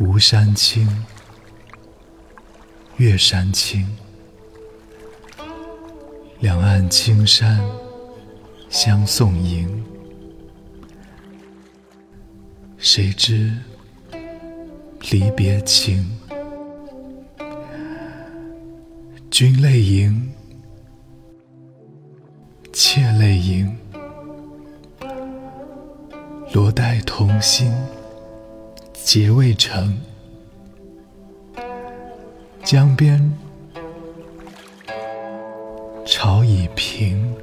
吴山青，月山青，两岸青山相送迎。谁知离别情？君泪盈，妾泪盈。罗带同心，结未成。江边潮已平。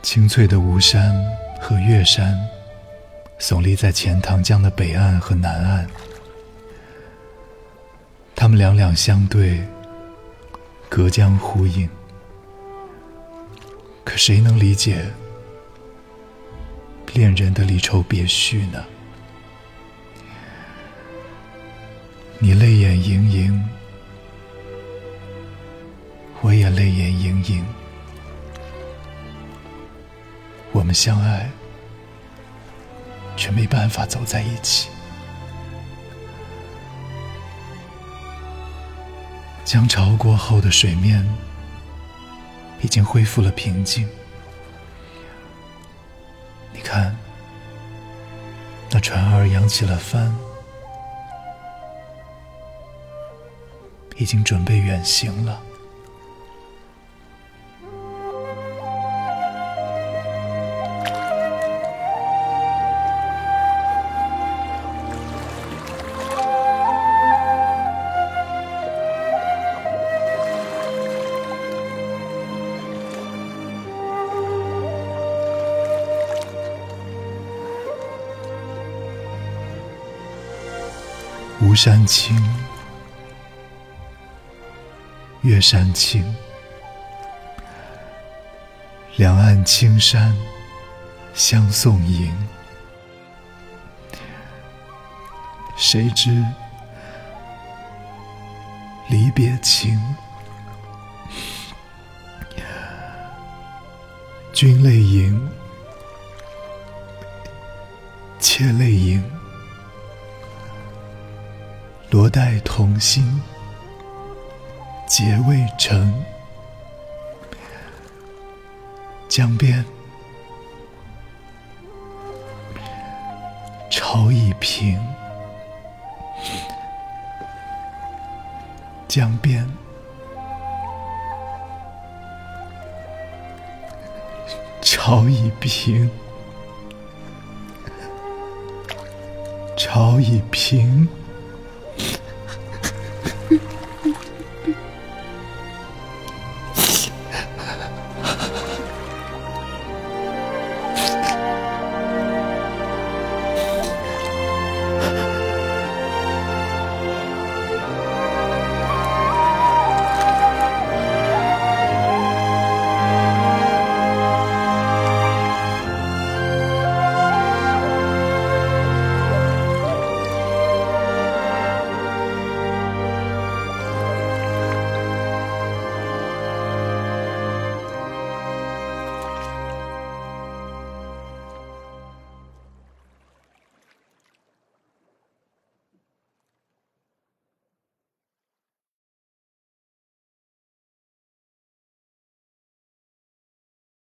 青翠的吴山和月山，耸立在钱塘江的北岸和南岸。他们两两相对，隔江呼应。可谁能理解恋人的离愁别绪呢？你泪眼盈盈，我也泪眼盈盈。我们相爱，却没办法走在一起。江潮过后的水面已经恢复了平静。你看，那船儿扬起了帆，已经准备远行了。吴山青，月山青，两岸青山相送迎。谁知离别情？君泪盈，妾泪盈。罗带同心，结未成。江边潮已平，江边潮已平，潮已平。